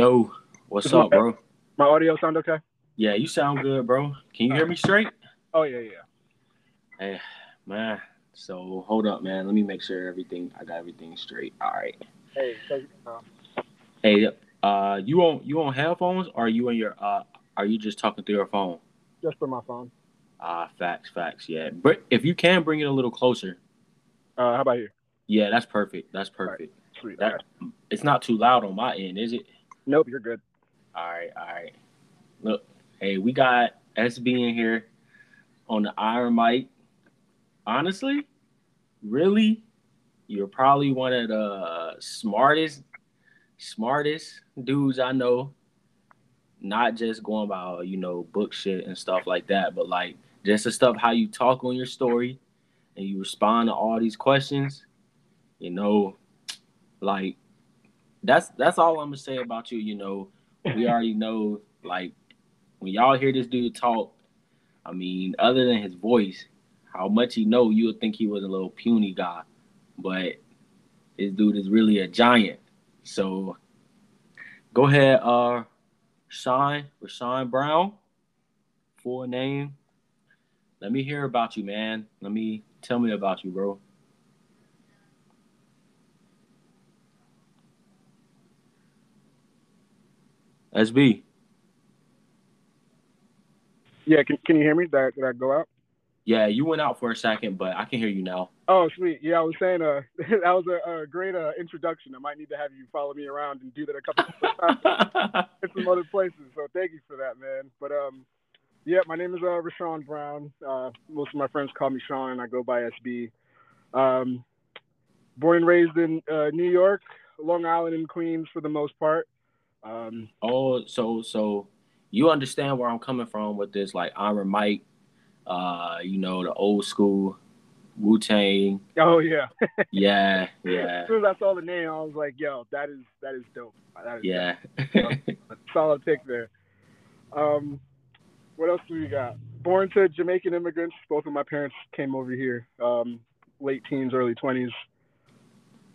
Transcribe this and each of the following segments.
Yo, what's up, bro? My audio sound okay? Yeah, you sound good, bro. Can you hear me straight? Oh yeah, yeah. Hey, man. So hold up, man. Let me make sure everything I got everything straight. All right. Hey, so, uh, Hey, uh, you on you on headphones or are you in your uh are you just talking through your phone? just for my phone. Ah, facts, facts, yeah. But if you can bring it a little closer, Uh, how about here? yeah, that's perfect. That's perfect. Sweet. That it's not too loud on my end, is it? Nope, you're good. All right, all right. Look, hey, we got SB in here on the Iron Mic. Honestly, really, you're probably one of the smartest, smartest dudes I know. Not just going about you know book shit and stuff like that, but like just the stuff how you talk on your story and you respond to all these questions. You know, like that's that's all I'm gonna say about you. You know, we already know like when y'all hear this dude talk, I mean, other than his voice, how much he know, you would think he was a little puny guy, but this dude is really a giant. So go ahead, uh, Sean, Rashawn Brown, full name. Let me hear about you, man. Let me tell me about you, bro. SB. Yeah, can, can you hear me? Did I, did I go out? Yeah, you went out for a second, but I can hear you now. Oh, sweet. Yeah, I was saying uh, that was a, a great uh, introduction. I might need to have you follow me around and do that a couple of times in some other places. So thank you for that, man. But um, yeah, my name is uh, Rashawn Brown. Uh, most of my friends call me Sean, and I go by SB. Um, born and raised in uh, New York, Long Island, and Queens for the most part. Um, oh, so so you understand where I'm coming from with this, like Iron Mike, uh, you know, the old school Wu Tang. oh yeah. Yeah, yeah, As soon as I saw the name, I was like, "Yo, that is that is dope. That is yeah. a solid pick there." Um, what else do we got? Born to Jamaican immigrants. Both of my parents came over here, um, late teens, early twenties.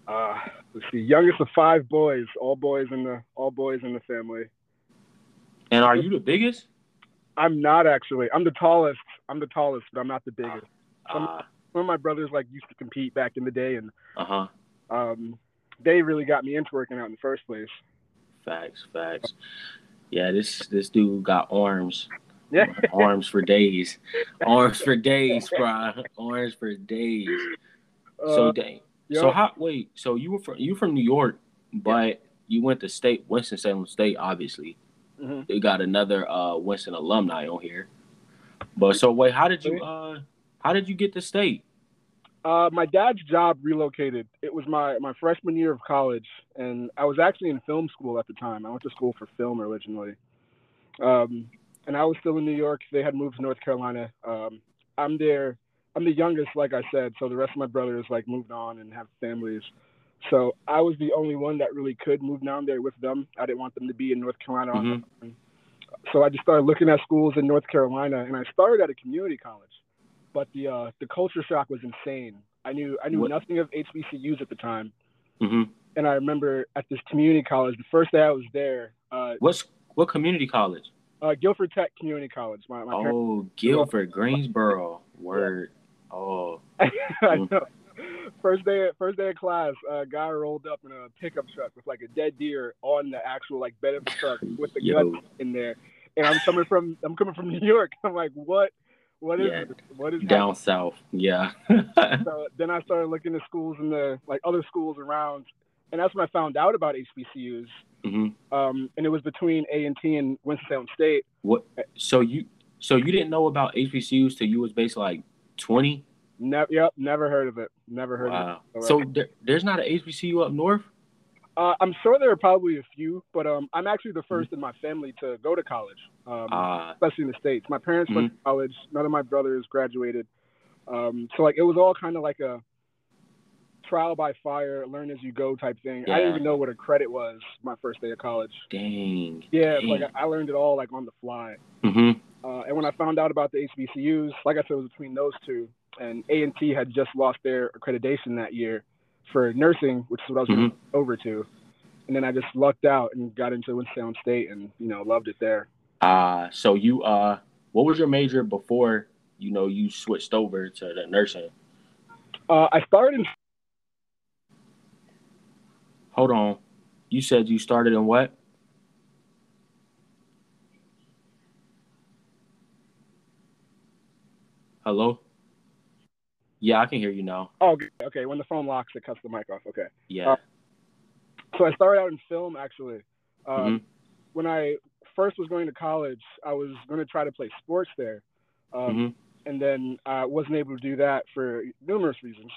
Uh, let's see, youngest of five boys, all boys in the all boys in the family. and are you the biggest? I'm not actually. I'm the tallest. I'm the tallest, but I'm not the biggest. Uh One of my brothers like used to compete back in the day, and uh-huh. um, they really got me into working out in the first place. Facts, facts. Yeah, this this dude got arms. Yeah. Arms for days. Arms for days, bro. Arms for days. So Uh, dang. Yeah. So how? Wait. So you were from you from New York, but you went to state Winston Salem State, obviously. Mhm. They got another uh Winston alumni on here. But so wait, how did you uh how did you get to state? Uh, my dad's job relocated. It was my, my freshman year of college, and I was actually in film school at the time. I went to school for film originally. Um, and I was still in New York. They had moved to North Carolina. Um, I'm there. I'm the youngest, like I said, so the rest of my brothers like moved on and have families. So I was the only one that really could move down there with them. I didn't want them to be in North Carolina. Mhm. own. So I just started looking at schools in North Carolina, and I started at a community college. But the uh, the culture shock was insane. I knew I knew What- nothing of HBCUs at the time, hmm and I remember at this community college, the first day I was there, uh, What's what community college? uh, Guilford Tech Community College. My, my Oh, Guilford, Greensboro. Word. Oh, I know. First day, first day of class, a guy rolled up in a pickup truck with like a dead deer on the actual like bed of the truck with the Yo. guts in there. And I'm coming from I'm coming from New York. I'm like, what? What is Yeah. What is down south. Yeah. So then I started looking at schools in the like other schools around, and that's when I found out about HBCUs. hmm Um, and it was between A and T and Winston Salem State. What? So you so you didn't know about HBCUs till you was basically like twenty? Never, yep, never heard of it. Never heard Wow. of it. So there, there's not an HBCU up north? Uh, I'm sure there are probably a few, but um, I'm actually the first in my family to go to college, um, Ah, especially in the states. My parents went to college. None of my brothers graduated. Um, so like it was all kind of like a trial by fire, learn as you go type thing. I didn't even know what a credit was my first day of college. dang. Yeah, dang. like I learned it all like on the fly. hmm Uh, and when I found out about the HBCUs, like I said, it was between those two. And A and T had just lost their accreditation that year for nursing, which is what I was Mhm. over to. and then I just lucked out and got into Winston State, and you know loved it there. Uh so you uh what was your major before you know you switched over to the nursing? Uh, I started in Hold on. You said you started in what? Hello? Yeah, I can hear you now. oh okay, okay when the phone locks it cuts the mic off. Okay, Yeah. Uh, so I started out in film actually. Um, Mhm. When I first was going to college, I was going to try to play sports there, um, Mhm. and then I wasn't able to do that for numerous reasons,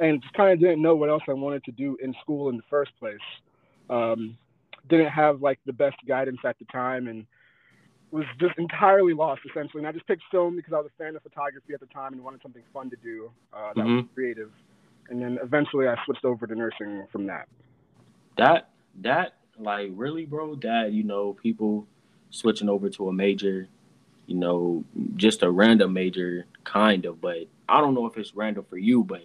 and just kind of didn't know what else I wanted to do in school in the first place. Um, didn't have like the best guidance at the time, and was just entirely lost essentially. And I just picked film because I was a fan of photography at the time and wanted something fun to do uh, that was Mhm. creative. And then eventually I switched over to nursing from that. That that like really, bro. That you know, people switching over to a major, you know, just a random major, kind of. But I don't know if it's random for you, but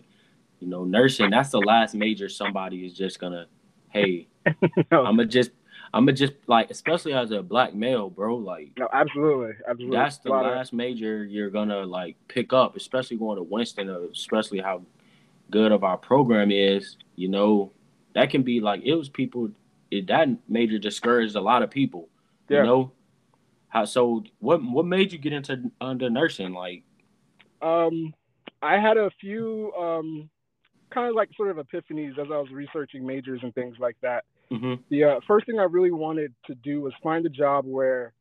you know, nursing. That's the last major somebody is just gonna, hey, no, I'm gonna just, I'm gonna just like, especially as a black male, bro. Like no, absolutely, absolutely. that's the of- last major you're gonna like pick up, especially going to Winston, uh, especially how good of our program is. You know, that can be like it was people. It, that major discouraged a lot of people. Yeah. You know, how so? What what made you get into under nursing? Like, Um, I had a few um, kind of like sort of epiphanies as I was researching majors and things like that. Hmm The uh, first thing I really wanted to do was find a job where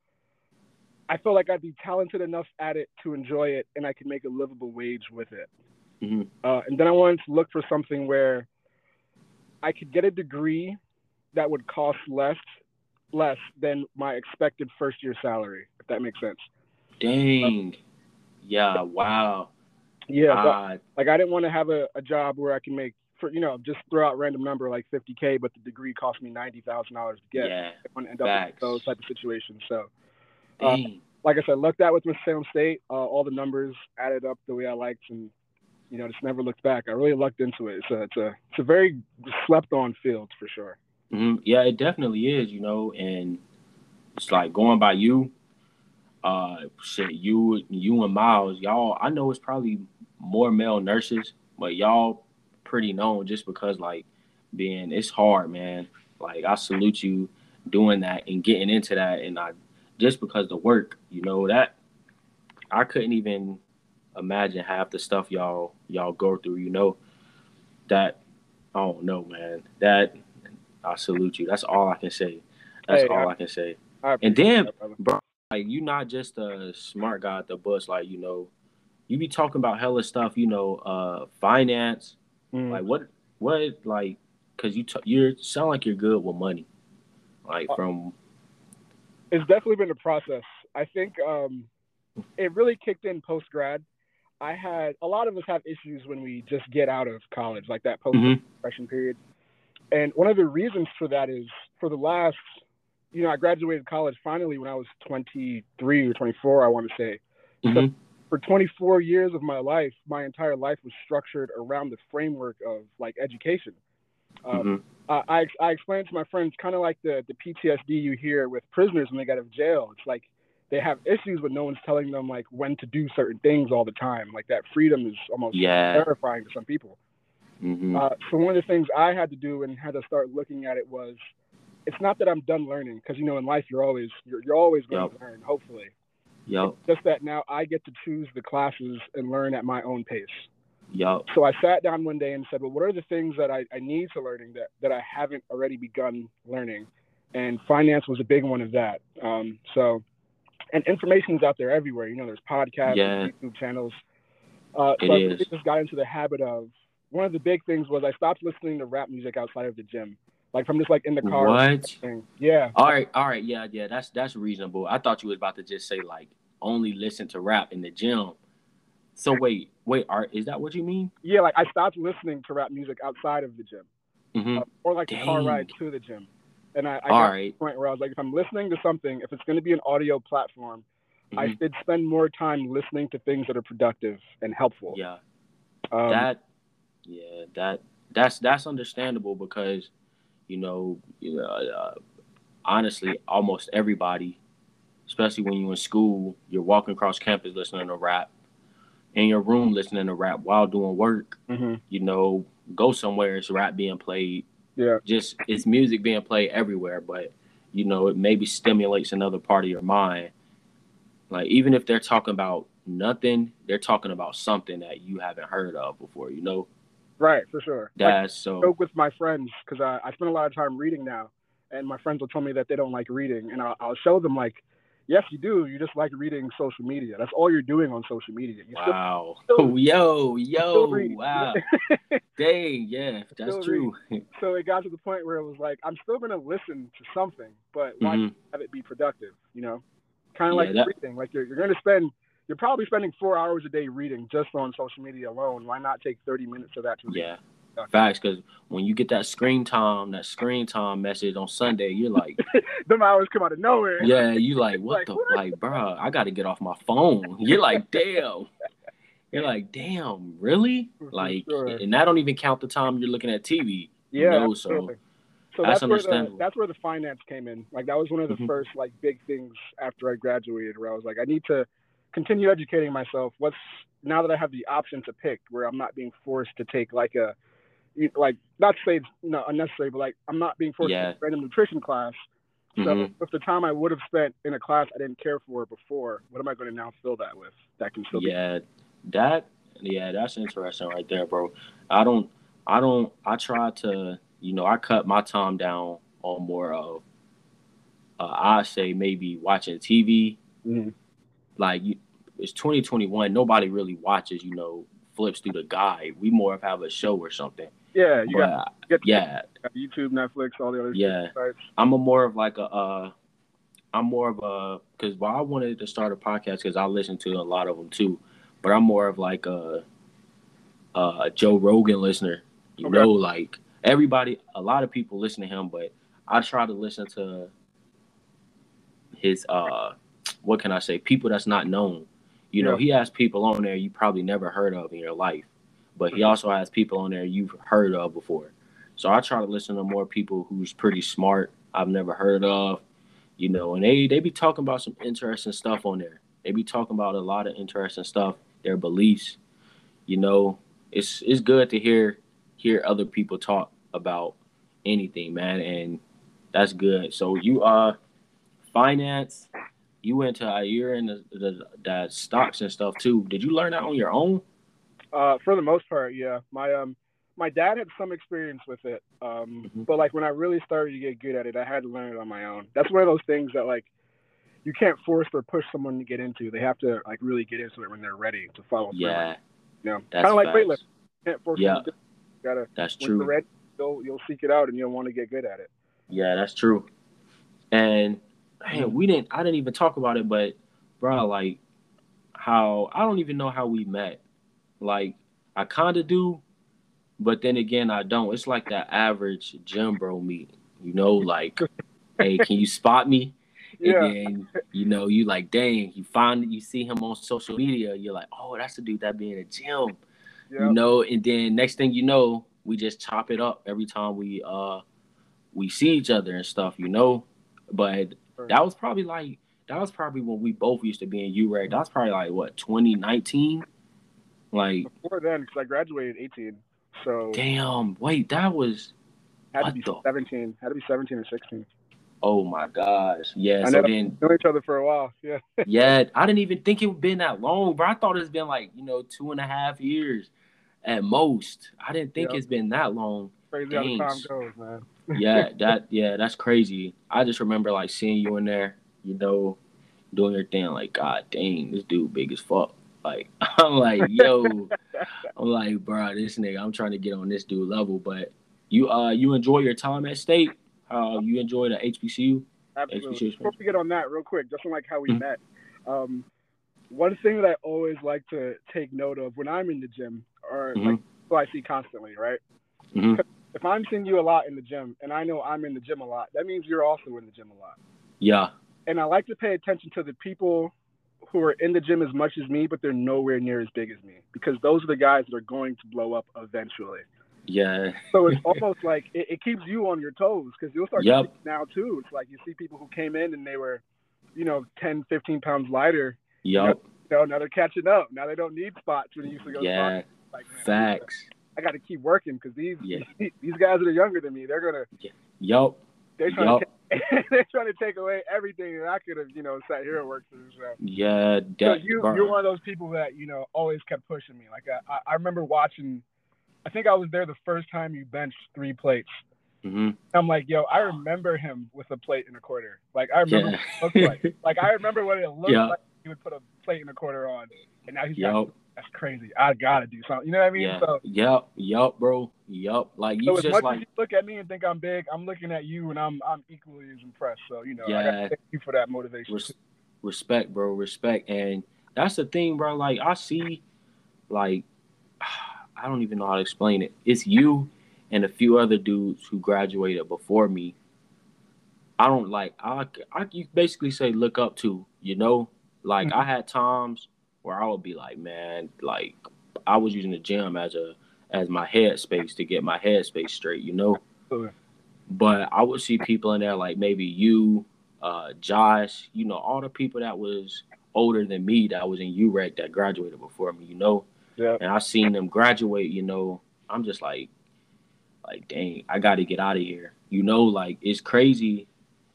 I felt like I'd be talented enough at it to enjoy it and I could make a livable wage with it. Mhm. Uh, and then I wanted to look for something where I could get a degree that would cost less less than my expected first year salary, if that makes sense. dang, yeah, wow, Yeah, Ah, like I didn't want to have a, a job where I can make for you know just throw out random number like 50k, but the degree cost me ninety thousand dollars to get. yeah, I want to end up in those type of situations. So, Uh, like I said, looked at Winston Salem State, uh, all the numbers added up the way I liked, and you know just never looked back. I really lucked into it. A it's a it's a very slept on field for sure. Mm-hmm. Yeah, it definitely is, you know, and it's like going by you, uh, shit, you, you and Miles, y'all. I know it's probably more male nurses, but y'all pretty known just because like being it's hard, man. Like I salute you doing that and getting into that, and I just because the work, you know that I couldn't even imagine half the stuff y'all y'all go through. You know that I don't know, man. That I salute you. That's all I can say. That's Hey, all I- I can say. I And then, that, brother. like, you're not just a smart guy at the bus. Like, you know, you be talking about hella stuff. You know, uh, finance. Mm. Like, what, what, like, cause you t- you sound like you're good with money. Like Uh, from it's definitely been a process. I think um, it really kicked in post grad. I had a lot of us have issues when we just get out of college, like that post Mhm. period. And one of the reasons for that is for the last, you know, I graduated college finally when I was 23 or 24, I want to say. Mhm. For 24 years of my life, my entire life was structured around the framework of like education. Um, Mhm. uh, I, I explained to my friends kind of like the, the PTSD you hear with prisoners when they get out of jail. It's like they have issues, but no one's telling them like when to do certain things all the time. Like that freedom is almost yeah. terrifying to some people. Mhm. Uh, so one of the things I had to do and had to start looking at it was, it's not that I'm done learning because you know in life you're always you're, you're always going Yep. to learn. Hopefully, Yup. just that now I get to choose the classes and learn at my own pace. Yup. So I sat down one day and said, well, what are the things that I, I need to learning that, that I haven't already begun learning? And finance was a big one of that. Um, so, and information's out there everywhere. You know, there's podcasts, Yeah. YouTube channels. Uh, It so I is. really just got into the habit of, one of the big things was I stopped listening to rap music outside of the gym. Like from just like in the car. What? Yeah. All right, all right, yeah, yeah, that's that's reasonable. I thought you was about to just say like only listen to rap in the gym. So wait, wait, are is that what you mean? Yeah. Like I stopped listening to rap music outside of the gym hmm uh, or like the car ride to the gym. And I, I got right. point where I was like, if I'm listening to something, if it's going to be an audio platform, I Mhm. should spend more time listening to things that are productive and helpful. Yeah, Um, that, yeah, that that's that's understandable because You know, you know uh, honestly, almost everybody, especially when you're in school, you're walking across campus listening to rap, in your room listening to rap while doing work. Mm-hmm. You know, go somewhere, it's rap being played. Yeah. Just it's music being played everywhere, but you know, it maybe stimulates another part of your mind. Like even if they're talking about nothing, they're talking about something that you haven't heard of before, you know? Right, for sure. That's so joke with my friends because I, I spend a lot of time reading now, and my friends will tell me that they don't like reading, and I'll, I'll show them like, yes, you do. You just like reading social media. That's all you're doing on social media. You wow. still- yo, yo, wow. Dang, yeah, that's true. so it got to the point where it was like, I'm still gonna listen to something, but why Mhm. have it be productive? You know, kind of Yeah, like that- reading. Like you're, you're gonna spend. You're probably spending four hours a day reading just on social media alone. Why not take 30 minutes of that to read? Yeah. Facts, because when you get that screen time, that screen time message on Sunday, you're like, Them hours come out of nowhere. yeah, you like, what Like, the, what? like, bro, I got to get off my phone. You're like, damn. You're like, damn, really? Like, sure. and I don't even count the time you're looking at TV. Yeah, know, so. So that's that's, where the understandable. that's where the finance came in. Like that was one of the Mhm. first like big things after I graduated, where I was like, I need to continue educating myself. What's now that I have the option to pick, where I'm not being forced to take like a like not to say it's not unnecessary, but like I'm not being forced Yeah. to take a random nutrition class. So Mhm. with the time I would have spent in a class I didn't care for before, what am I going to now fill that with? That can still be Yeah, that yeah, that's interesting right there, bro. I don't I don't I try to you know I cut my time down on more of uh, I say maybe watching TV. Mhm. Like you, it's 2021, nobody really watches you know flips through the guide. We more of have a show or something. yeah. You But got, you got yeah, YouTube, Netflix, all the other stuff. Yeah. sites. I'm a more of like a uh I'm more of a because well I wanted to start a podcast because I listen to a lot of them too, but I'm more of like a a Joe Rogan listener. You Okay. know, like everybody, a lot of people listen to him, but I try to listen to his uh what can I say people that's not known. You know, he has people on there you probably never heard of in your life, but he also has people on there you've heard of before. So I try to listen to more people who's pretty smart. I've never heard of, you know, and they they be talking about some interesting stuff on there. They be talking about a lot of interesting stuff, their beliefs. You know, it's it's good to hear hear other people talk about anything, man, and that's good. So you uh finance, you went to uh, you're in the, the the stocks and stuff too. Did you learn that on your own? Uh, for the most part, yeah. My um, my dad had some experience with it, um, Mhm. but like when I really started to get good at it, I had to learn it on my own. That's one of those things that like you can't force or push someone to get into. They have to like really get into it when they're ready to follow through. Yeah, you know, that's kind of like weightlifting. Can't force Yeah. them to do it. You gotta That's when you're true. ready, you'll you'll seek it out and you'll want to get good at it. Yeah, that's true. And man, we didn't. I didn't even talk about it, but bro, like how I don't even know how we met. Like I kind of do, but then again, I don't. It's like that average gym bro meet. You know, like, hey, can you spot me? Yeah, And then you know, you like, dang, you find you see him on social media. You're like, oh, that's the dude that be in the gym yeah. you know and then next thing you know we just chop it up every time we uh we see each other and stuff you know but that was probably like that was probably when we both used to be in UREC. That was probably like what 2019 like Before then, because I graduated 18, so damn wait that was had to be the- 17. Had to be 17 or 16. oh my gosh yeah I so know. then Known each other for a while. Yeah. yeah i didn't even think it would been that long bro i thought it's been like you know two and a half years at most i didn't think it's been that long Crazy how the time goes, man. Yeah, that yeah, that's crazy. I just remember like seeing you in there, you know, doing your thing. Like, God dang, this dude big as fuck. Like, I'm like, yo, I'm like, bro, this nigga, I'm trying to get on this dude level. But you, uh, you enjoy your time at state. Uh, you enjoy the HBCU. Absolutely. HBCU Before we get on that, real quick, just on like how we Mhm. met, um, one thing that I always like to take note of when I'm in the gym, or like Mhm. who I see constantly, right? Mhm. If I'm seeing you a lot in the gym, and I know I'm in the gym a lot, that means you're also in the gym a lot. Yeah, And I like to pay attention to the people who are in the gym as much as me, but they're nowhere near as big as me, because those are the guys that are going to blow up eventually. Yeah. So it's almost like it, it keeps you on your toes because you'll start Yep. now too. It's like you see people who came in and they were, you know, 10, 15 pounds lighter. Yup. You know, now they're catching up. Now they don't need spots when they used to go. Yeah. Like, man, Facts. I got to keep working because these Yeah. these guys that are younger than me, they're gonna Yup. they're trying Yup. to take, they're trying to take away everything that I could have you know sat here and worked through. So. Yeah. So you bro. you're one of those people that you know always kept pushing me. Like I, I remember watching. I think I was there the first time you benched three plates. hmm I'm like, yo, I remember him with a plate and a quarter. Like I remember Yeah. what it looked like. Like I remember what it looked Yeah. like. He would put a plate and a quarter on, and now he's got, Yup. That's crazy. I gotta do something. You know what I mean? Yeah. So, Yup. Yup, bro. Yup. Like so you as just much like as you look at me and think I'm big, I'm looking at you and I'm I'm equally as impressed. So you know, I Yeah. gotta thank you for that motivation. res- respect, bro. Respect. And that's the thing, bro. Like I see, like I don't even know how to explain it. It's you and a few other dudes who graduated before me. I don't like I I you basically say look up to, you know? Like Mhm. I had times where I would be like, man, like I was using the gym as a as my headspace to get my headspace straight, you know? Absolutely. But I would see people in there like maybe you, uh, Josh, you know, all the people that was older than me that was in UREC that graduated before me, you know, Yeah. and I seen them graduate, you know, I'm just like, like, dang, I got to get out of here, you know, like it's crazy,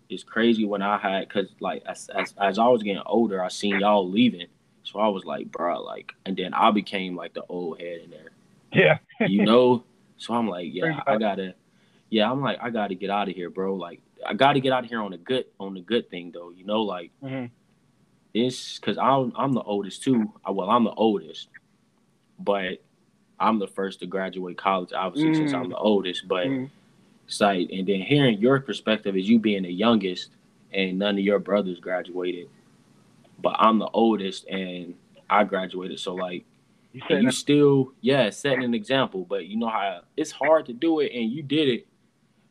it's crazy when I had, cause like as, as as I was getting older, I seen y'all leaving, so I was like, bro, like, and then I became like the old head in there Yeah. you know. So I'm like, yeah, I gotta, yeah, I'm like, I gotta get out of here, bro. Like, I gotta get out of here on the good, on the good thing though, you know, like mm-hmm. it's because I'm I'm the oldest too. Well, I'm the oldest, but I'm the first to graduate college, obviously, since Mm. I'm the oldest. But Mhm. it's like, and then hearing your perspective as you being the youngest, and none of your brothers graduated, but I'm the oldest and I graduated. So like You you still yeah setting an example but you know how it's hard to do it and you did it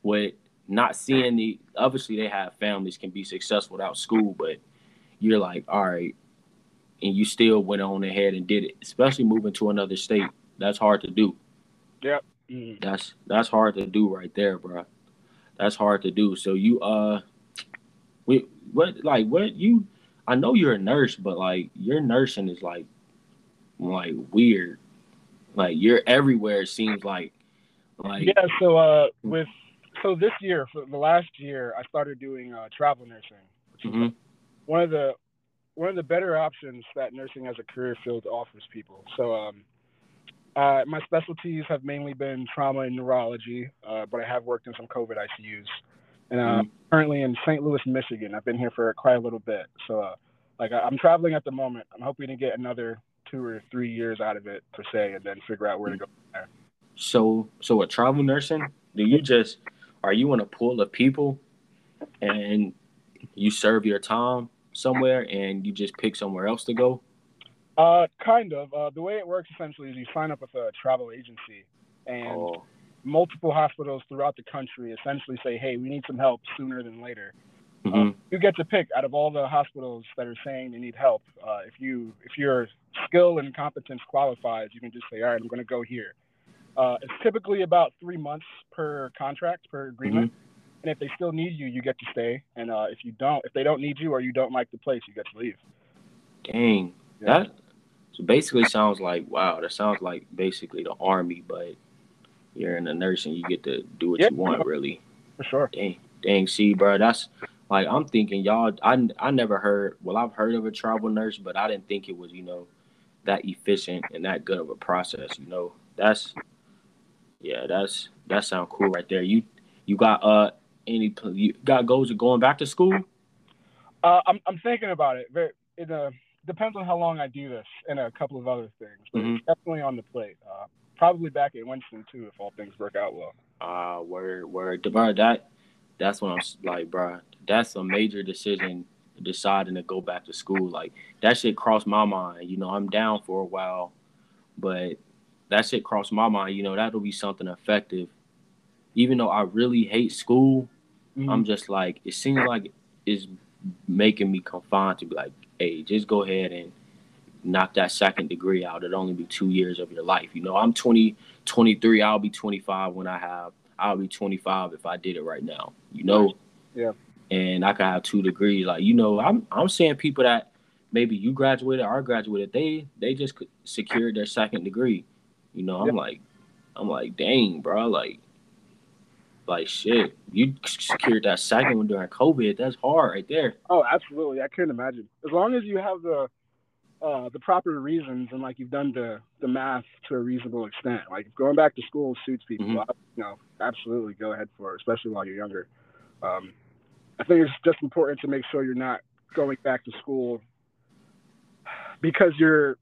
with not seeing the obviously they have families can be successful without school but you're like all right and you still went on ahead and did it especially moving to another state that's hard to do Mhm. that's that's hard to do right there bro that's hard to do so you uh we what like what you i know you're a nurse but like your nursing is like like weird. Like you're everywhere it seems like like Yeah, so uh, with so this year, for the last year, I started doing uh, travel nursing, which is mhm, one of the one of the better options that nursing as a career field offers people. So um, uh, my specialties have mainly been trauma and neurology, uh, but I have worked in some COVID ICUs, and uh, Mhm. currently in St. Louis, Michigan. I've been here for quite a little bit, so uh, like I- I'm traveling at the moment. I'm hoping to get another two or three years out of it per se, and then figure out where to go. so so with travel nursing do you just are you in a pool of people and you serve your time somewhere and you just pick somewhere else to go Uh, kind of. Uh, the way it works essentially is you sign up with a travel agency, and oh multiple hospitals throughout the country essentially say, "Hey, we need some help sooner than later." mhm, You get to pick out of all the hospitals that are saying they need help. Uh, if you if your skill and competence qualifies, you can just say, "All right, I'm going to go here." Uh, it's typically about three months per contract per agreement, and if they still need you, you get to stay. And uh, if you don't, if they don't need you or you don't like the place, you get to leave. Dang, Yeah. that so basically sounds like wow. That sounds like basically the army, but you're in the nursing. You get to do what Yeah. you want, really. For sure. Dang, dang. See, bro, that's like I'm thinking, y'all. I I never heard. Well, I've heard of a travel nurse, but I didn't think it was, you know, that efficient and that good of a process. You know, that's yeah, that's that sound cool right there. You you got uh any you got goals of going back to school? Uh, I'm I'm thinking about it. Very, it uh, depends on how long I do this and a couple of other things, but Mhm. it's definitely on the plate. Uh, probably back at Winston too, if all things work out well. Uh, word, word, bro. That that's when I'm like, bro. That's a major decision. Deciding to go back to school, like that shit crossed my mind. You know, I'm down for a while, but that shit crossed my mind. You know, that'll be something effective. Even though I really hate school, I'm just like, it seems like it's making me confined to be like, hey, just go ahead and knock that second degree out. It'd only be two years of your life. You know, I'm 20, 23. I'll be 25 when I have. I'll be 25 if I did it right now. You know. Yeah. And I could have two degrees. Like you know, I'm I'm seeing people that maybe you graduated or graduated. They they just secured their second degree. You know, I'm yeah. like, I'm like, dang, bro, like. Like shit, you secured that second one during COVID. That's hard right there. Oh, absolutely. I couldn't imagine. As long as you have the uh, the proper reasons and like you've done the the math to a reasonable extent. Like going back to school suits people. Mm-hmm. You know, absolutely go ahead for it, especially while you're younger. Um, I think it's just important to make sure you're not going back to school because you're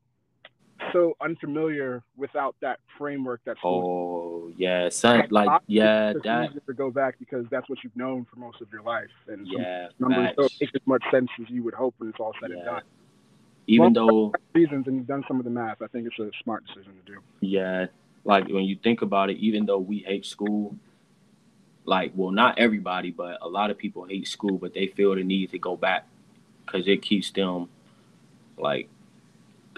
so unfamiliar without that framework that's oh yeah son, like yeah that to go back because that's what you've known for most of your life and yeah numbers don't make as much sense as you would hope when it's all said yeah. and done even though reasons and you've done some of the math, I think it's a smart decision to do. Yeah, like when you think about it, even though we hate school, like well, not everybody, but a lot of people hate school, but they feel the need to go back because it keeps them like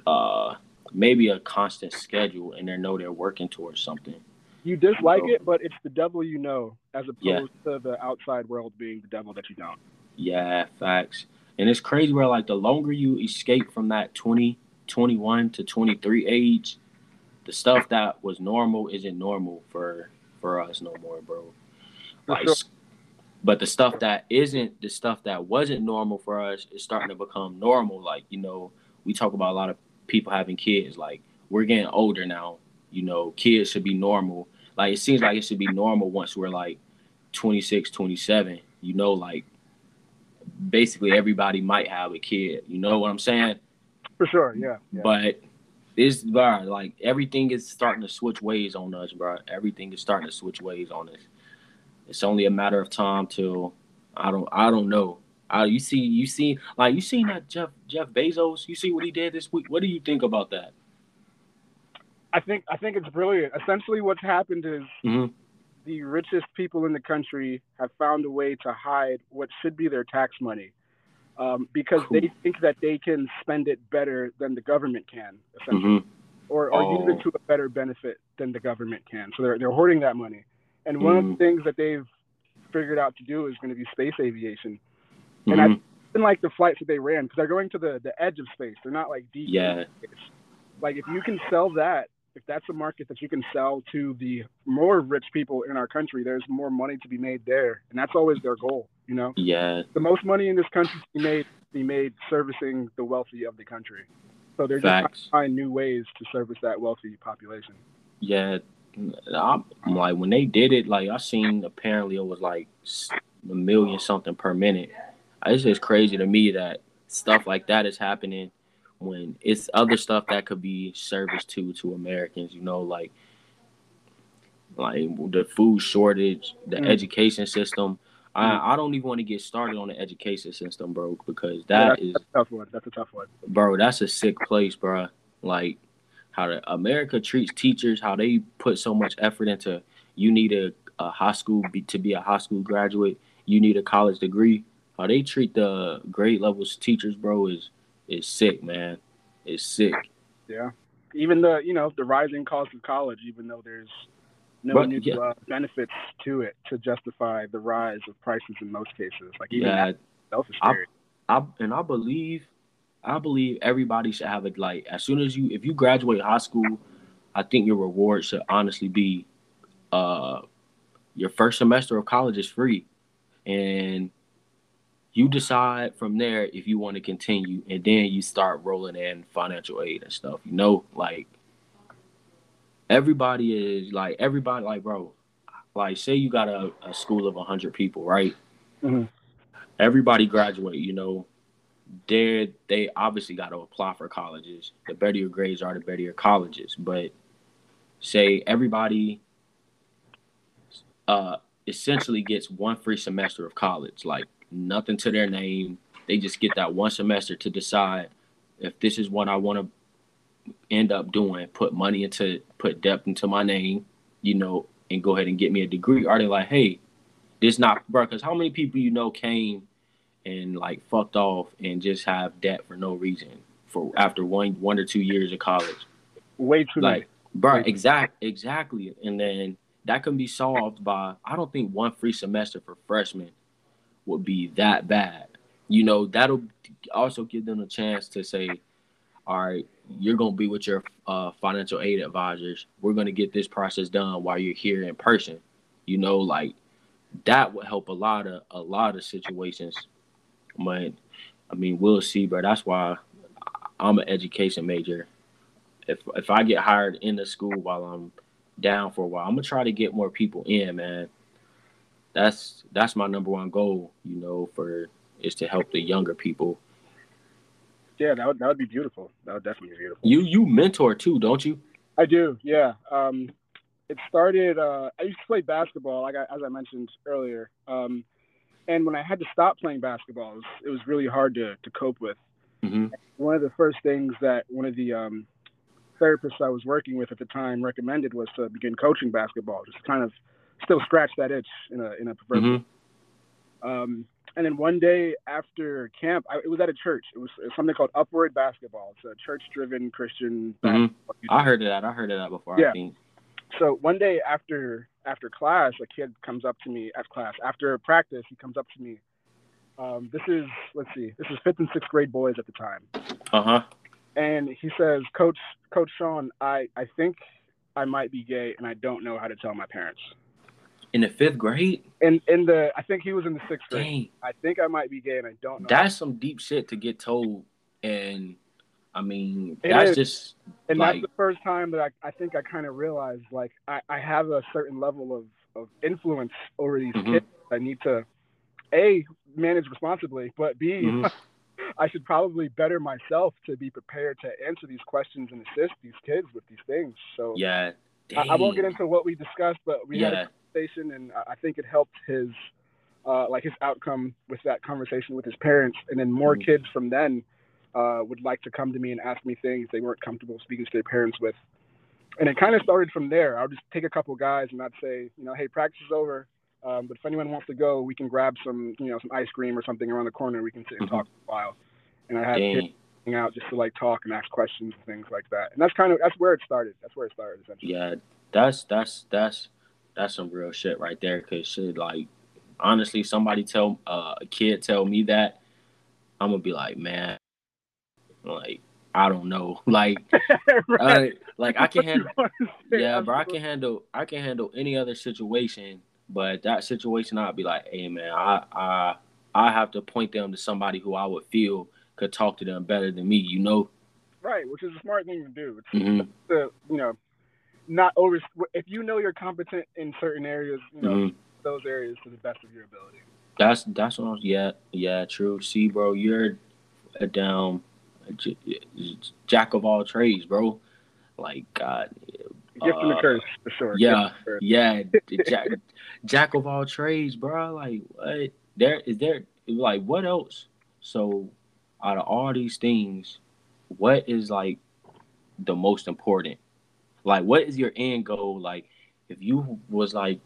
uh maybe a constant schedule, and they know they're working towards something. You dislike so, it, but it's the devil you know, as opposed yeah. to the outside world being the devil that you don't. Yeah, facts. And it's crazy where like the longer you escape from that 20, 21 to 23 age, the stuff that was normal isn't normal for for us no more, bro. Like, but the stuff that isn't the stuff that wasn't normal for us is starting to become normal. Like, you know, we talk about a lot of people having kids. Like, we're getting older now. You know, kids should be normal. Like, it seems like it should be normal once we're like 26, 27. You know, like basically everybody might have a kid. You know what I'm saying? For sure, yeah. yeah. But it's bro, like everything is starting to switch ways on us, bro. Everything is starting to switch ways on us. It's only a matter of time till I don't I don't know. Uh, you see you see like you seen that Jeff Jeff Bezos. You see what he did this week. What do you think about that? I think I think it's brilliant. Essentially, what's happened is mm-hmm the richest people in the country have found a way to hide what should be their tax money um, because cool. they think that they can spend it better than the government can, essentially, mm-hmm. or, or oh. use it to a better benefit than the government can. So they're, they're hoarding that money. And one mm. of the mm. things that they've figured out to do is going to be space aviation. And mm-hmm. I been like the flights that they ran because they're going to the, the edge of space. They're not like deep. Yeah. Like if you can sell that if that's a market that you can sell to the more rich people in our country, there's more money to be made there, and that's always their goal. You know. Yeah. The most money in this country to be made be made servicing the wealthy of the country. So they're Facts. just trying to find new ways to service that wealthy population. Yeah, I'm, like when they did it, like I seen apparently it was like a million something per minute. It's just crazy to me that stuff like that is happening when it's other stuff that could be serviced to to Americans, you know, like like the food shortage, the mm. education system. I, mm. I don't even want to get started on the education system, bro, because that yeah, that's, is that's a tough one. That's a tough one, bro. That's a sick place, bro. Like how the, America treats teachers, how they put so much effort into. You need a, a high school be, to be a high school graduate. You need a college degree. How they treat the grade levels teachers, bro, is is sick, man. It's sick. Yeah. Even the you know the rising cost of college, even though there's no but, new yeah. uh, benefits to it to justify the rise of prices in most cases. Like even yeah, that I, I, and I believe, I believe everybody should have it. Like as soon as you, if you graduate high school, I think your reward should honestly be, uh, your first semester of college is free, and you decide from there if you want to continue and then you start rolling in financial aid and stuff you know like everybody is like everybody like bro like say you got a, a school of 100 people right mm-hmm. everybody graduate you know they they obviously got to apply for colleges the better your grades are the better your colleges but say everybody uh essentially gets one free semester of college like nothing to their name. They just get that one semester to decide if this is what I want to end up doing, put money into, put depth into my name, you know, and go ahead and get me a degree. Are they like, hey, this not, bro? Because how many people you know came and like fucked off and just have debt for no reason? for after one one or two years of college. Way too Like, late. bro, exact exactly. And then that can be solved by I don't think one free semester for freshmen would be that bad. You know, that'll also give them a chance to say, all right, you're gonna be with your uh, financial aid advisors. We're gonna get this process done while you're here in person. You know, like that would help a lot of a lot of situations. But I mean, we'll see, bro. That's why I'm an education major. If if I get hired in the school while I'm down for a while, I'm gonna try to get more people in, man. That's that's my number one goal, you know, for is to help the younger people. Yeah, that would that would be beautiful. That would definitely be beautiful. You you mentor too, don't you? I do, yeah. Um, it started. Uh, I used to play basketball, like I, as I mentioned earlier. Um, and when I had to stop playing basketball, it was, it was really hard to, to cope with. Mm-hmm. One of the first things that one of the um, therapists I was working with at the time recommended was to begin coaching basketball, just kind of still scratch that itch in a in a proverbial. Um, and then one day after camp, I, it was at a church. It was, it was something called Upward Basketball. It's a church-driven Christian Mhm. I heard of that. I heard of that before. Yeah. I think. so one day after after class, a kid comes up to me at class after practice. He comes up to me. Um, this is let's see, this is fifth and sixth grade boys at the time, Uh huh. and he says, "Coach, Coach Sean, I I think I might be gay, and I don't know how to tell my parents." In the fifth grade, In in the I think he was in the sixth grade. I think I might be gay, and I don't know. that's some deep shit to get told. And I mean, It that's is. just and like- that's the first time that I, I think I kind of realized like I, I have a certain level of, of influence over these Mhm. kids. I need to a manage responsibly, but b Mhm. I should probably better myself to be prepared to answer these questions and assist these kids with these things. So yeah. I, I won't get into what we discussed, but we had Yeah. Conversation, and I think it helped his uh, like his outcome with that conversation with his parents, and then more Mhm. kids from then uh, would like to come to me and ask me things they weren't comfortable speaking to their parents with, and it kind of started from there. I would just take a couple guys and I'd say, you know, hey, practice is over, um, but if anyone wants to go, we can grab some, you know, some ice cream or something around the corner. We can sit and Mhm. talk for a while. And I had kids hang out just to like talk and ask questions and things like that. And that's kind of that's where it started. That's where it started essentially. Yeah, that's that's that's that's some real shit right there. Cause shit, like honestly, somebody tell uh, a kid tell me that, I'm gonna be like, man, like I don't know, like right. uh, like I can handle, yeah, bro, I can handle I can handle any other situation, but that situation I'd be like, hey man, I I I have to point them to somebody who I would feel could talk to them better than me, you know. Right, which is a smart thing to do. It's hmm to, you know, not over. If you know you're competent in certain areas, you know hmm those areas to the best of your ability. That's that's what I'm. Yeah, yeah, true. See, bro, you're a damn j- j- jack of all trades, bro. Like God, Gift and a uh, curse for sure. yeah, yeah, jack, jack of all trades, bro. Like what? There is there like what else? So, out of all these things, what is like the most important? Like, what is your end goal? Like, if you was like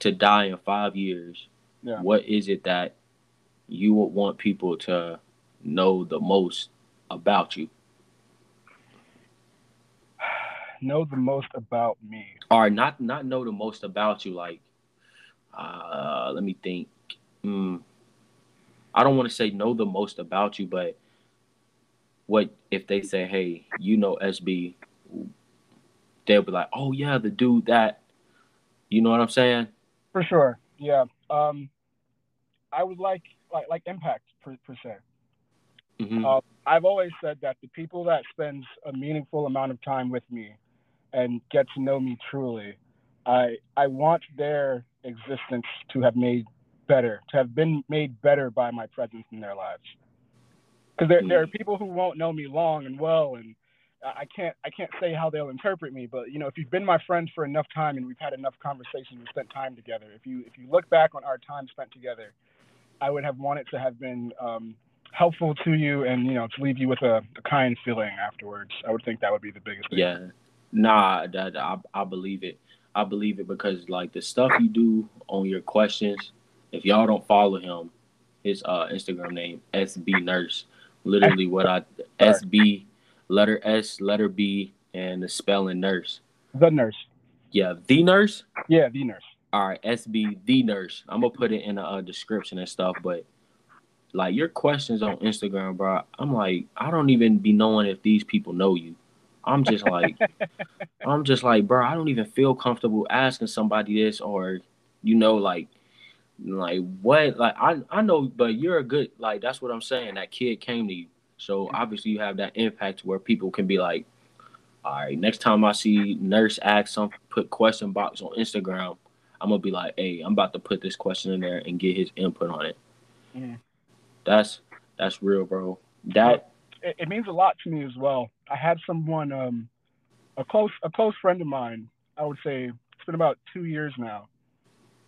to die in five years, Yeah. what is it that you would want people to know the most about you? Know the most about me. Or not not know the most about you, like uh let me think. Hmm. I don't want to say know the most about you, but what if they say, Hey, you know SB, they'll be like, Oh yeah, the dude that you know what I'm saying? For sure. Yeah. Um, I would like like like impact per, per se. hmm Uh, I've always said that the people that spends a meaningful amount of time with me and get to know me truly, I I want their existence to have made better, to have been made better by my presence in their lives. Because there, there are people who won't know me long and well, and I can't I can't say how they'll interpret me. But you know, if you've been my friend for enough time and we've had enough conversations and spent time together, if you if you look back on our time spent together, I would have wanted to have been um, helpful to you and you know to leave you with a, a kind feeling afterwards. I would think that would be the biggest thing. Yeah. Nah, that I, I believe it. I believe it because like the stuff you do on your questions, if y'all don't follow him, his uh Instagram name SB Nurse, Literally what I S B letter S letter B and the spelling nurse. The nurse. Yeah, the nurse. Yeah, the nurse. All right, SB the nurse. I'm gonna put it in the uh, description and stuff, but like your questions on Instagram, bro. I'm like, I don't even be knowing if these people know you. I'm just like, I'm just like, bro. I don't even feel comfortable asking somebody this, or you know, like, like what? Like I I know, but you're a good like. That's what I'm saying. That kid came to you, so obviously you have that impact where people can be like, all right, next time I see nurse ask some put question box on Instagram, I'm gonna be like, hey, I'm about to put this question in there and get his input on it. Mm-hmm. That's that's real, bro. That it, it, means a lot to me as well. I had someone, um, a close a close friend of mine. I would say it's been about two years now.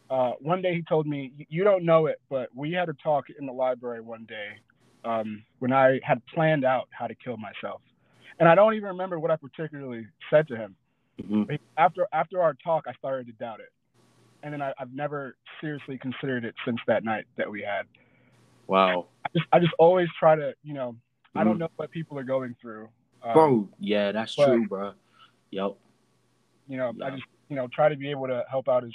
Uh, one day he told me, "You don't know it, but we had a talk in the library one day um, when I had planned out how to kill myself." and I don't even remember what I particularly said to him. Mm-hmm. After after our talk, I started to doubt it, and then I, have never seriously considered it since that night that we had. Wow. I just I just always try to you know mm-hmm. I don't mm-hmm. know what people are going through. Um, bro, yeah, that's but, true, bro. Yep. You know, yep. I just you know try to be able to help out as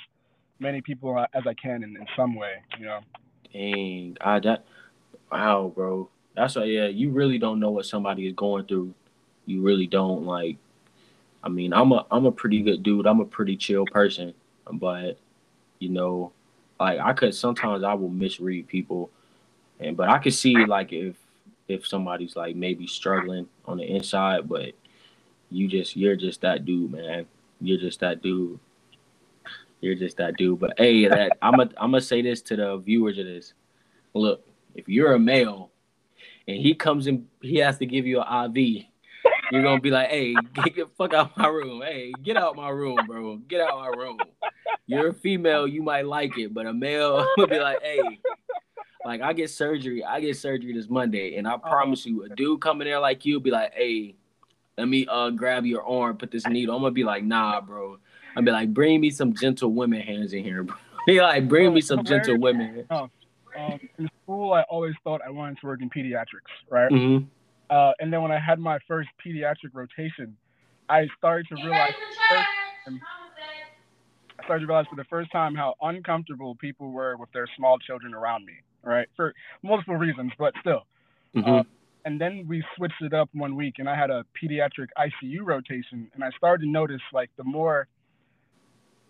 many people as I can in, in some way. You know. Dang, I that wow, bro. That's why yeah, you really don't know what somebody is going through you really don't like I mean, I'm a I'm a pretty good dude. I'm a pretty chill person, but you know, like I could sometimes I will misread people, and but I could see like if if somebody's like maybe struggling on the inside, but you just you're just that dude, man. You're just that dude. You're just that dude. But hey, that I'm a I'm gonna say this to the viewers of this. Look, if you're a male and he comes in, he has to give you an IV you're gonna be like, hey, get, the fuck out my room. Hey, get out my room, bro. Get out my room. You're a female, you might like it, but a male will be like, hey, like I get surgery. I get surgery this Monday, and I uh-huh. promise you, a dude coming there like you be like, hey, let me uh grab your arm, put this needle. I'm gonna be like, nah, bro. I'll be like, bring me some gentle women hands in here, bro. Be like, bring me some gentle women. Um, in school, I always thought I wanted to work in pediatrics, right? Mm-hmm. Uh, and then when I had my first pediatric rotation, I started to realize. I started to realize for the first time how uncomfortable people were with their small children around me. Right, for multiple reasons, but still. Mm-hmm. Uh, and then we switched it up one week, and I had a pediatric ICU rotation, and I started to notice like the more,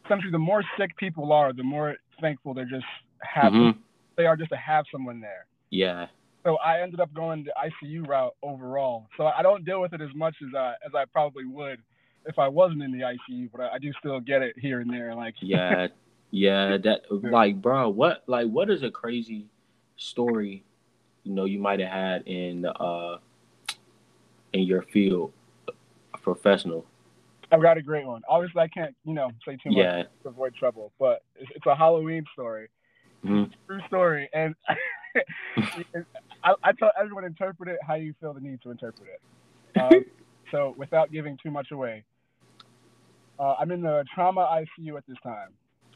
essentially, the more sick people are, the more thankful they're just happy. mm-hmm. They are just to have someone there. Yeah so I ended up going the ICU route overall. So I don't deal with it as much as I as I probably would if I wasn't in the ICU, but I, I do still get it here and there. Like yeah, yeah, that like bro, what like what is a crazy story you know you might have had in uh in your field, professional. I've got a great one. Obviously, I can't you know say too much yeah. to avoid trouble, but it's, it's a Halloween story. Mm-hmm. True story, and I, I tell everyone interpret it how you feel the need to interpret it. Um, so without giving too much away, uh, I'm in the trauma ICU at this time.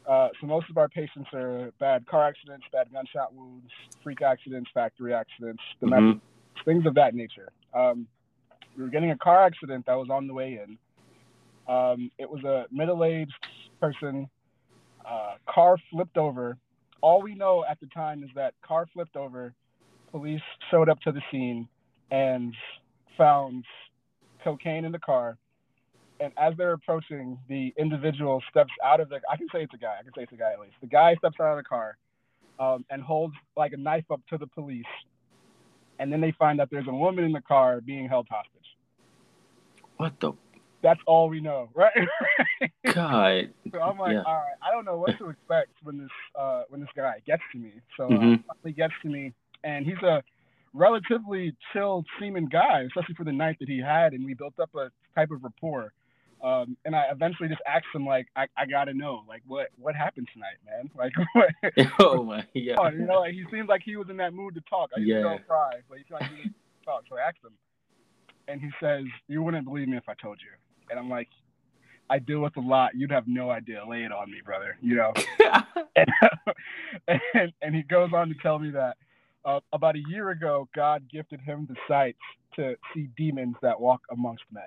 Uh, so most of our patients are bad car accidents, bad gunshot wounds, freak accidents, factory accidents, domestic mm-hmm. things of that nature. Um, we were getting a car accident that was on the way in. Um, it was a middle-aged person. Uh, car flipped over. All we know at the time is that car flipped over police showed up to the scene and found cocaine in the car. And as they're approaching, the individual steps out of the. I can say it's a guy. I can say it's a guy at least. The guy steps out of the car um, and holds like a knife up to the police. And then they find that there's a woman in the car being held hostage. What the? That's all we know, right? God. so I'm like, yeah. all right, I don't know what to expect when this uh, when this guy gets to me. So mm-hmm. uh, he gets to me and he's a relatively chill seeming guy, especially for the night that he had, and we built up a type of rapport. Um, and I eventually just asked him like, I, I gotta know, like, what what happened tonight, man? Like, what? oh my, yeah. You know, like he seemed like he was in that mood to talk. I yeah. don't cry, but he seemed like he to talk. So I asked him, and he says, "You wouldn't believe me if I told you." And I'm like, I deal with a lot. You'd have no idea. Lay it on me, brother. You know. and, and, and he goes on to tell me that uh, about a year ago, God gifted him the sight to see demons that walk amongst men.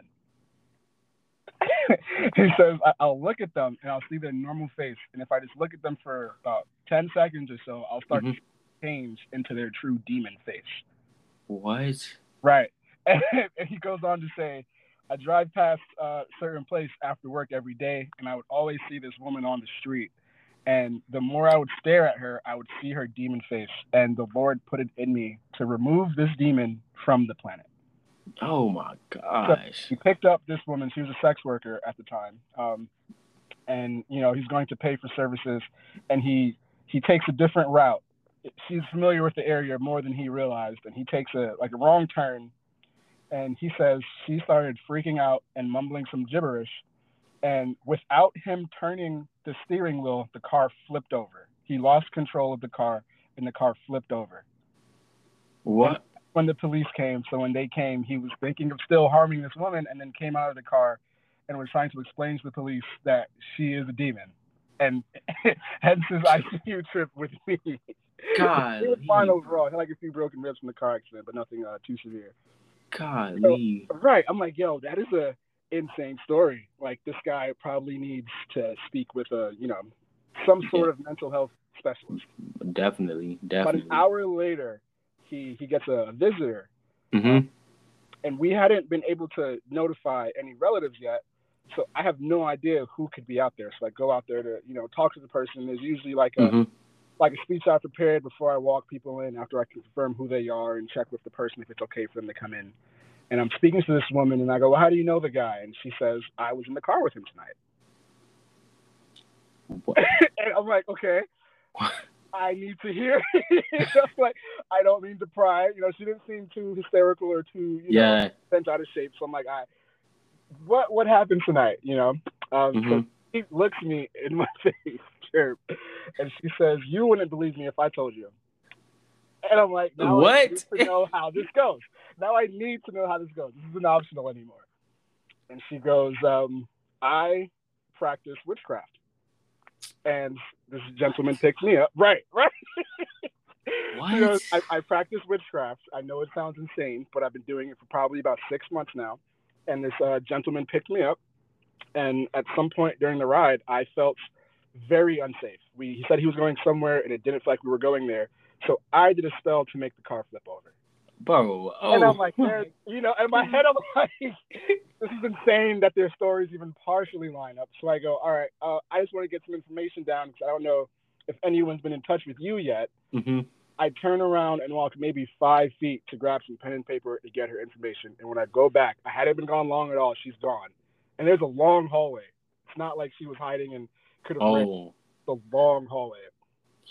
he says, I'll look at them and I'll see their normal face. And if I just look at them for about 10 seconds or so, I'll start mm-hmm. to change into their true demon face. What? Right. And, and he goes on to say, I drive past a uh, certain place after work every day, and I would always see this woman on the street. And the more I would stare at her, I would see her demon face. And the Lord put it in me to remove this demon from the planet. Oh my gosh. So he picked up this woman. She was a sex worker at the time. Um, and, you know, he's going to pay for services. And he, he takes a different route. She's familiar with the area more than he realized. And he takes a, like a wrong turn. And he says she started freaking out and mumbling some gibberish and without him turning the steering wheel, the car flipped over. He lost control of the car, and the car flipped over. What? When the police came, so when they came, he was thinking of still harming this woman, and then came out of the car and was trying to explain to the police that she is a demon, and hence his ICU trip with me. God, he was fine overall. He had like a few broken ribs from the car accident, but nothing uh, too severe. God, so, right. I'm like, yo, that is a insane story. Like this guy probably needs to speak with a, you know, some sort yeah. of mental health specialist. Definitely, definitely. But an hour later, he he gets a visitor, mm-hmm. and we hadn't been able to notify any relatives yet. So I have no idea who could be out there. So I go out there to you know talk to the person. There's usually like a mm-hmm. Like a speech I prepared before I walk people in after I confirm who they are and check with the person if it's okay for them to come in. And I'm speaking to this woman, and I go, "Well, how do you know the guy?" And she says, "I was in the car with him tonight." and I'm like, "Okay." I need to hear. Like, I don't mean to pry. You know, she didn't seem too hysterical or too, you yeah. know, bent out of shape. So I'm like, I, what what happened tonight? You know, um, mm-hmm. so she looks me in my face, and she says, "You wouldn't believe me if I told you." And I'm like, now what? I need to know how this goes. Now I need to know how this goes. This isn't optional anymore. And she goes, um, I practice witchcraft. And this gentleman picks me up. Right, right. What? Goes, I, I practice witchcraft. I know it sounds insane, but I've been doing it for probably about six months now. And this uh, gentleman picked me up. And at some point during the ride, I felt very unsafe. We, he said he was going somewhere, and it didn't feel like we were going there. So I did a spell to make the car flip over. Bro, oh. And I'm like, you know, in my head, I'm like, this is insane that their stories even partially line up. So I go, all right, uh, I just want to get some information down because I don't know if anyone's been in touch with you yet. Mm-hmm. I turn around and walk maybe five feet to grab some pen and paper to get her information. And when I go back, I hadn't been gone long at all. She's gone. And there's a long hallway. It's not like she was hiding and could have oh. the long haul hallway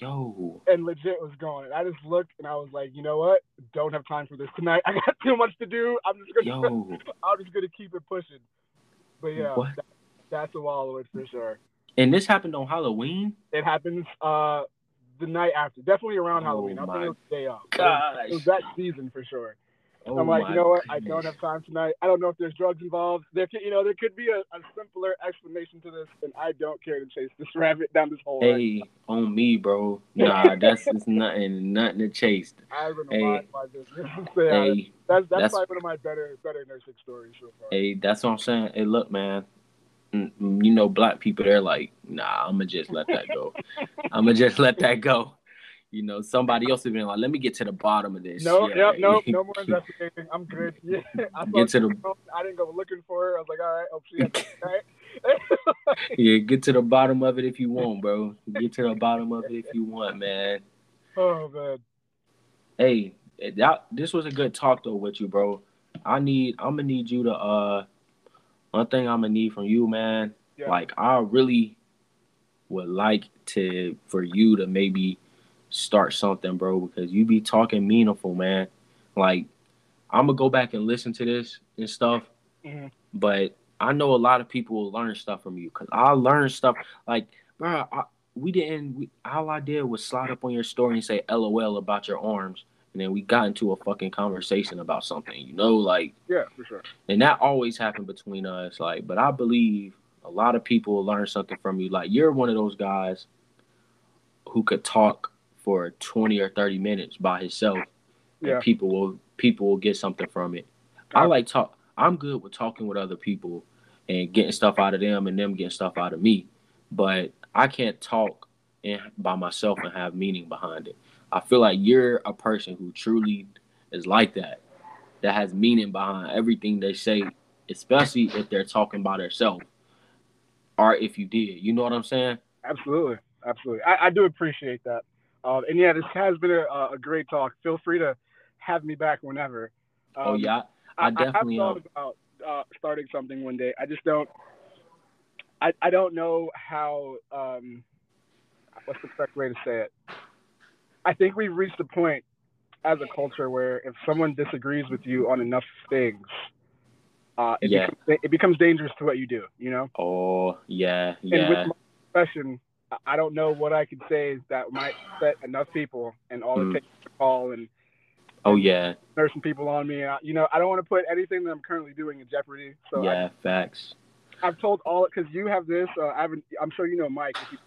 yo. And legit was going. And I just looked and I was like, you know what? Don't have time for this tonight. I got too much to do. I'm just gonna yo. I'm just gonna keep it pushing. But yeah, that, that's a wallow for sure. And this happened on Halloween? It happens uh the night after. Definitely around oh Halloween. I think it was the day of. Gosh. It was that season for sure. Oh I'm like, you know what? Goodness. I don't have time tonight. I don't know if there's drugs involved. There, could, you know, there could be a, a, simpler explanation to this, and I don't care to chase this rabbit down this hole. Hey, right on me, bro. Nah, that's just nothing, nothing to chase. I hey, why this. hey, that's that's, that's probably one of my better better nursing stories so far. Hey, that's what I'm saying. Hey, look, man. Mm, mm, you know, black people, they're like, nah, I'm gonna just let that go. I'm gonna just let that go you know, somebody else has been like, let me get to the bottom of this. No, yep, no, no more investigating. I'm good. Yeah, I get to the. I didn't go looking for her. I was like, all right, hope she has right. yeah, get to the bottom of it if you want, bro. Get to the bottom of it if you want, man. Oh man. Hey, that this was a good talk though with you, bro. I need. I'm gonna need you to. uh One thing I'm gonna need from you, man. Yeah. Like I really would like to for you to maybe start something, bro, because you be talking meaningful, man. Like, I'm gonna go back and listen to this and stuff, mm-hmm. but I know a lot of people will learn stuff from you because I learned stuff. Like, bro, I, we didn't. We, all I did was slide up on your story and say "LOL" about your arms, and then we got into a fucking conversation about something. You know, like yeah, for sure. And that always happened between us. Like, but I believe a lot of people will learn something from you. Like, you're one of those guys who could talk for 20 or 30 minutes by himself Yeah. and people will people will get something from it i like talk i'm good with talking with other people and getting stuff out of them and them getting stuff out of me but i can't talk and by myself and have meaning behind it i feel like you're a person who truly is like that that has meaning behind everything they say especially if they're talking by themselves or if you did you know what i'm saying Absolutely, absolutely. I, I do appreciate that. Um, and yeah, this has been a, a great talk. Feel free to have me back whenever. Um, oh yeah I, I definitely I have um, thought about uh, starting something one day. I just don't. I, I don't know how. Um, what's the correct way to say it? I think we've reached a point as a culture where if someone disagrees with you on enough things, uh, it, Yeah. becomes, it becomes dangerous to what you do. You know. oh yeah yeah. And with my profession, I- don't know what I could say that might upset enough people, and all Mm. it takes is a call and oh yeah nursing people on me. I, you know, I don't want to put anything that I'm currently doing in jeopardy. So yeah facts I, have told all because you have this. Uh, I haven't. I'm sure you know Mike. If you,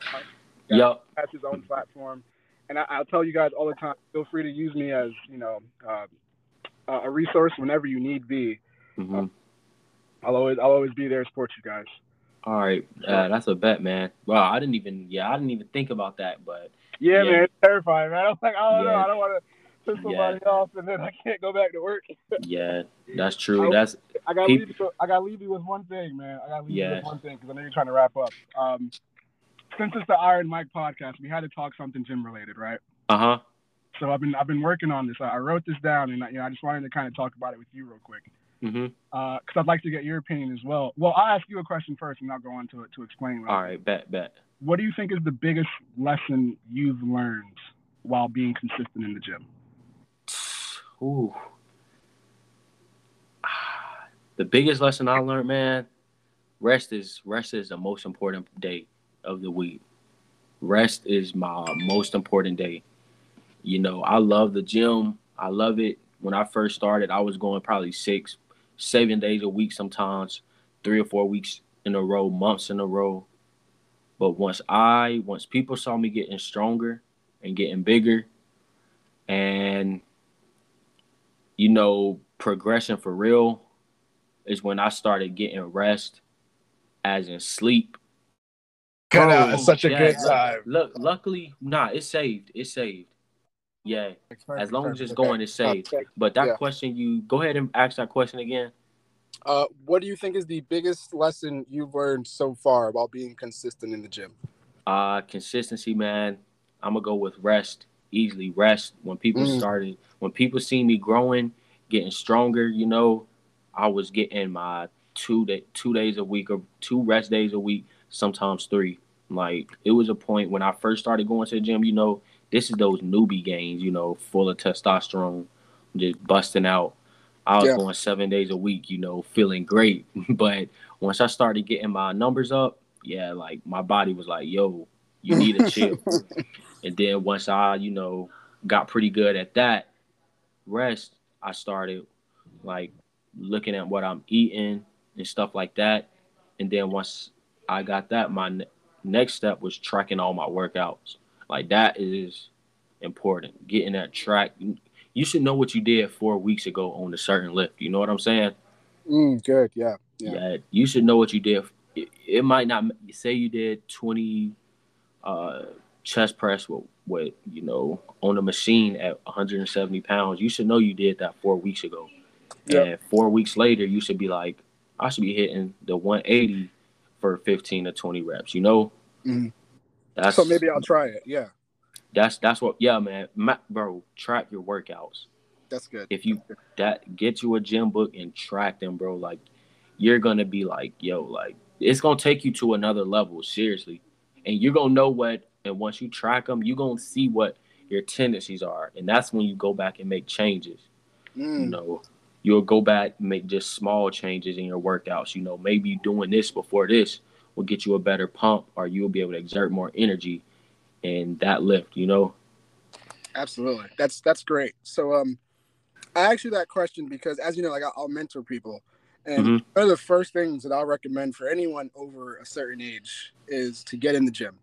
Yup. has his own platform, and I, I'll tell you guys all the time. Feel free to use me as you know uh, a resource whenever you need be. hmm I'll always I'll always be there to support you guys. All right, uh, that's a bet, man. Wow, I didn't even yeah, I didn't even think about that, but Yeah, Yeah. man, it's terrifying, man. I'm like, I don't know, I don't want to piss somebody off, and then I can't go back to work. yeah, that's true. That's I gotta leave. You, I gotta leave you with one thing, man. I gotta leave you with one thing because I know you're trying to wrap up. Um, since it's the Iron Mike podcast, we had to talk something gym related, right? uh huh. So I've been I've been working on this. I I wrote this down, and you know I just wanted to kind of talk about it with you real quick Mm-hmm. Uh, because I'd like to get your opinion as well. Well, I'll ask you a question first, and I'll go on to it to explain. All right, bet, bet. What do you think is the biggest lesson you've learned while being consistent in the gym? Ooh. The biggest lesson I learned, man, rest is rest is the most important day of the week. Rest is my most important day. You know, I love the gym. I love it. When I first started, I was going probably six, seven days a week sometimes, three or four weeks in a row, months in a row. But once I, once people saw me getting stronger and getting bigger, and you know, progression for real is when I started getting rest, as in sleep. Cut Bro, out at such a yeah, good look- time. Look, luckily, nah, it's saved. It's saved. Yeah, as long as it's going, it's saved. But that Yeah. question, you go ahead and ask that question again. Uh, what do you think is the biggest lesson you've learned so far about being consistent in the gym? Uh, consistency, man. I'm gonna go with rest. Easily rest. When people Mm. started, when people see me growing, getting stronger, you know, I was getting my two day, two days a week or two rest days a week, sometimes three. Like it was a point when I first started going to the gym. You know, this is those newbie gains. You know, full of testosterone, just busting out. I was Yeah. going seven days a week. You know, feeling great. but once I started getting my numbers up, yeah, like my body was like, "Yo, you need a chill." and then once I, you know, got pretty good at that rest, I started like looking at what I'm eating and stuff like that. And then once I got that, my ne- next step was tracking all my workouts. Like that is important. Getting that track. You should know what you did four weeks ago on a certain lift. You know what I'm saying? Mm, good, yeah. Yeah. Yeah. You should know what you did. It, it might not say you did 20 uh, chest press with, with, you know, on a machine at 170 pounds. You should know you did that four weeks ago. Yeah. And four weeks later, you should be like, I should be hitting the 180 for 15 to 20 reps. You know, Mhm. That's So maybe I'll try it. Yeah, that's that's what. Yeah, man, Ma- bro, track your workouts. that's good. If you that get you a gym book and track them, bro, like you're gonna be like, yo, like it's gonna take you to another level, seriously, and you're gonna know what. And once you track them, you're gonna see what your tendencies are, and that's when you go back and make changes. you Mm, know you'll go back and make just small changes in your workouts you know maybe doing this before this will get you a better pump or you'll be able to exert more energy in that lift you know absolutely. That's that's great. So um, I asked you that question because, as you know, like I'll, mentor people, and Mhm. one of the first things that I'll recommend for anyone over a certain age is to get in the gym.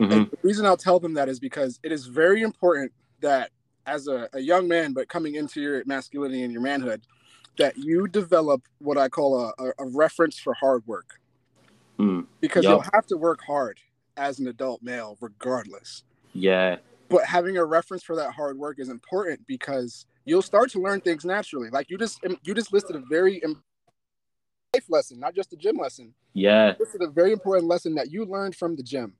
Mhm. And the reason I'll tell them that is because it is very important that as a, a young man, but coming into your masculinity and your manhood, that you develop what I call a, a, a reference for hard work. Mm. Because Yup. you'll have to work hard as an adult male, regardless. Yeah. But having a reference for that hard work is important because you'll start to learn things naturally. Like you just you just listed a very life lesson, not just a gym lesson Yeah. this is a very important lesson that you learned from the gym.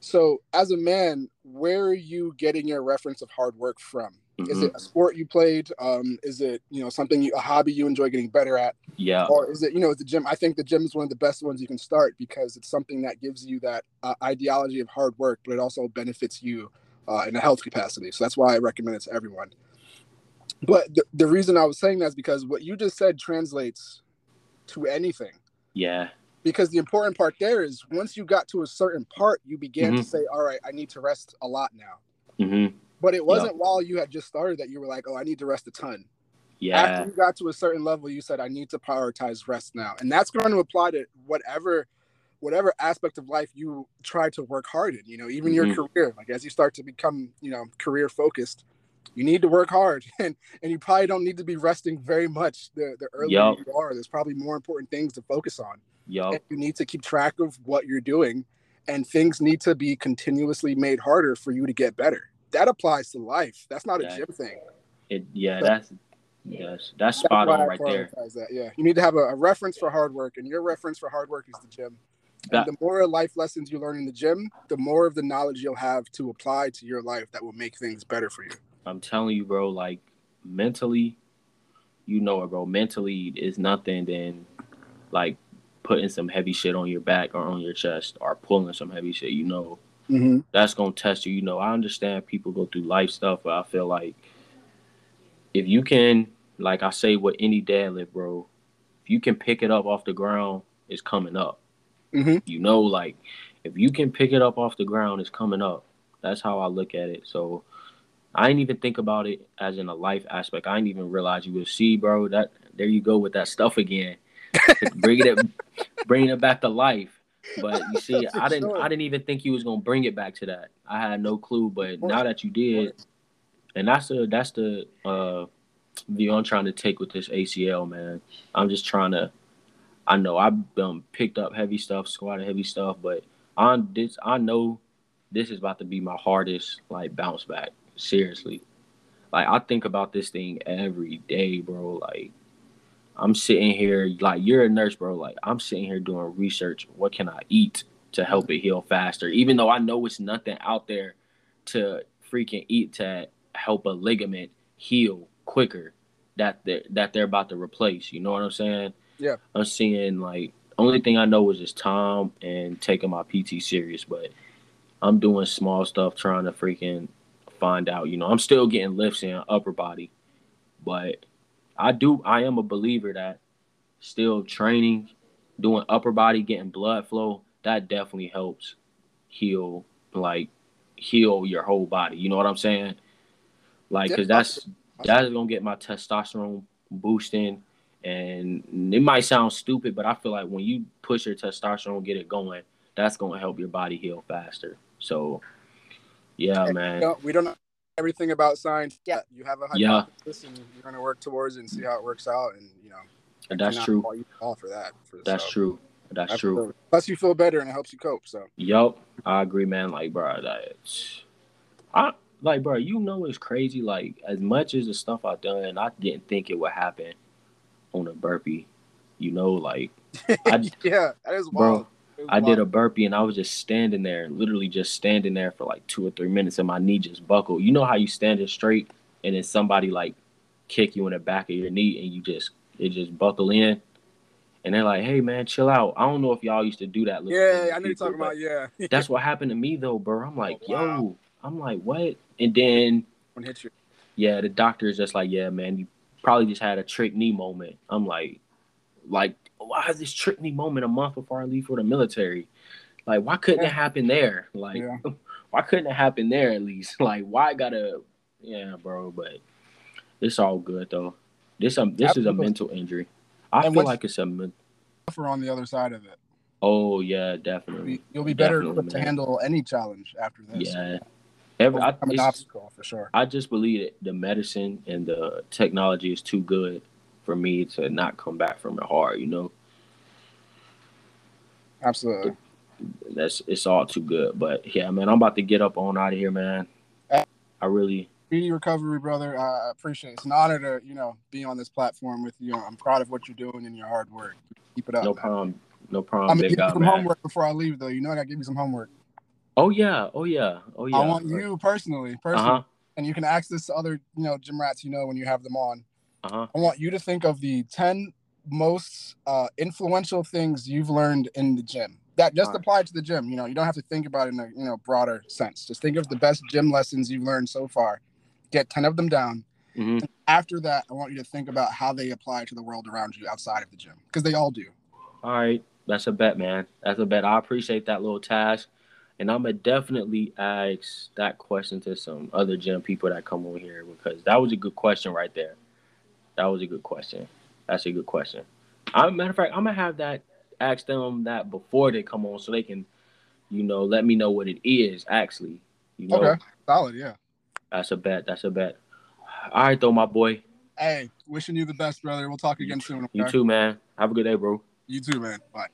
So, as a man, where are you getting your reference of hard work from? Is Mhm. it a sport you played? Um, is it you know something you, a hobby you enjoy getting better at, Yeah. or is it you know the gym? I think the gym is one of the best ones you can start because it's something that gives you that uh, ideology of hard work, but it also benefits you uh, in a health capacity. So that's why I recommend it to everyone. But the, the reason I was saying that is because what you just said translates to anything Yeah. because the important part there is once you got to a certain part, you began to Mhm. say, "All right, I need to rest a lot now." hmm But it wasn't while you had just started that you were like, "Oh, I need to rest a ton." Yeah. After you got to a certain level, you said, "I need to prioritize rest now," and that's going to apply to whatever, whatever aspect of life you try to work hard in. You know, even your Mhm. career. Like as you start to become, you know, career focused, you need to work hard, and and you probably don't need to be resting very much. The the earlier Yup. you are, there's probably more important things to focus on and you need to keep track of what you're doing and things need to be continuously made harder for you to get better that applies to life that's not a gym thing It. Yeah. But- That's. Yes. That's spot on right there. that yeah you need to have a, a reference for hard work and your reference for hard work is the gym That- and the more life lessons you learn in the gym the more of the knowledge you'll have to apply to your life that will make things better for you I'm telling you, bro. Like mentally, you know it, bro. Mentally is nothing than like putting some heavy shit on your back or on your chest or pulling some heavy shit. You know mm-hmm. that's gonna test you. You know, I understand people go through life stuff, but I feel like if you can, like I say with any deadlift, bro, if you can pick it up off the ground, it's coming up. Mm-hmm. You know, like if you can pick it up off the ground, it's coming up. That's how I look at it. So I didn't even think about it as in a life aspect. I didn't even realize you would see, bro. That there you go with that stuff again. bringing it, bringing it back to life. But you see, I didn't. I didn't even think you was gonna bring it back to that. I had no clue, but now that you did, and that's the that's the uh view I'm trying to take with this ACL, man. I'm just trying to. I know I've um, picked up heavy stuff, squatted heavy stuff, but on this, I know this is about to be my hardest like bounce back. Seriously, like I think about this thing every day, bro. Like I'm sitting here, like you're a nurse, bro. Like I'm sitting here doing research. What can I eat to help it heal faster? Even though I know it's nothing out there to freaking eat to help a ligament heal quicker that they're, that they're about to replace. You know what I'm saying? Yeah. I'm seeing like only thing I know is just time and taking my PT serious, but I'm doing small stuff trying to freaking find out. You know, I'm still getting lifts in upper body, but I do. I am a believer that still training, doing upper body, getting blood flow, that definitely helps heal, like heal your whole body. You know what I'm saying? Like, cause that's that's gonna get my testosterone boosting, and it might sound stupid, but I feel like when you push your testosterone, get it going, that's gonna help your body heal faster. So, yeah, man. We don't know everything about science yet. You have a Yeah. hypothesis, and you're going to work towards it and see how it works out. And you know, And that's true. you all for that. For, That's so, true. That's true. absolutely. Plus, you feel better and it helps you cope. So Yup, I agree, man. Like, bro, that's I like, bro. You know, it's crazy. Like, as much as the stuff I've done, I didn't think it would happen on a burpee. You know, like I, yeah, that is wild. It is I did a burpee and I was just standing there, literally just standing there for like two or three minutes, and my knee just buckled. You know how you stand standing straight and then somebody like kick you in the back of your knee and you just it just buckle in. And they're like, "Hey, man, chill out." I don't know if y'all used to do that. Yeah, I know you're talking about. Yeah, that's what happened to me though, bro. I'm like, Oh, wow. yo, I'm like, what? And then one hit you. yeah, the doctor is just like, yeah, man, you probably just had a trick knee moment. I'm like, like, why is this trick knee moment a month before I leave for the military? Like, why couldn't Yeah. it happen there? Like, Yeah. why couldn't it happen there at least? Like, why I gotta? Yeah, bro, but it's all good though. This um, this is a mental injury. I And feel like it's a men- Suffer on the other side of it. Oh yeah, You'll definitely. be, you'll be better to handle any challenge after this. Yeah. Every, I, an obstacle for sure. I just believe that the medicine and the technology is too good for me to not come back from it hard. You know, Absolutely. that's it's all too good. But yeah, man, I'm about to get up on out of here, man. I really, Speedy recovery, brother. I appreciate it. It's an honor to, you know, be on this platform with you. I'm proud of what you're doing and your hard work. Keep it up. no man. problem, no problem. I'm gonna give you some man. homework before I leave, though. You know, I gotta give you some homework. Oh yeah, oh yeah, oh yeah. I want you personally, personally, Uh huh. and you can ask this to other, you know, gym rats you know when you have them on. Uh huh. I want you to think of the 10 most uh, influential things you've learned in the gym. That just apply to the gym. You know, you don't have to think about it in a you know broader sense. Just think of the best gym lessons you've learned so far. Get 10 of them down. hmm After that, I want you to think about how they apply to the world around you outside of the gym because they all do. All right, that's a bet, man. That's a bet. I appreciate that little task, and I'm gonna definitely ask that question to some other gym people that come over here because that was a good question right there. That was a good question. That's a good question. I, matter of fact, I'm gonna have that ask them that before they come on so they can, you know, let me know what it is actually. You know, Okay, solid, yeah. that's a bet. That's a bet. All right, though, my boy. Hey, wishing you the best, brother. We'll talk again soon. Okay? You too, man. Have a good day, bro. You too, man. Bye.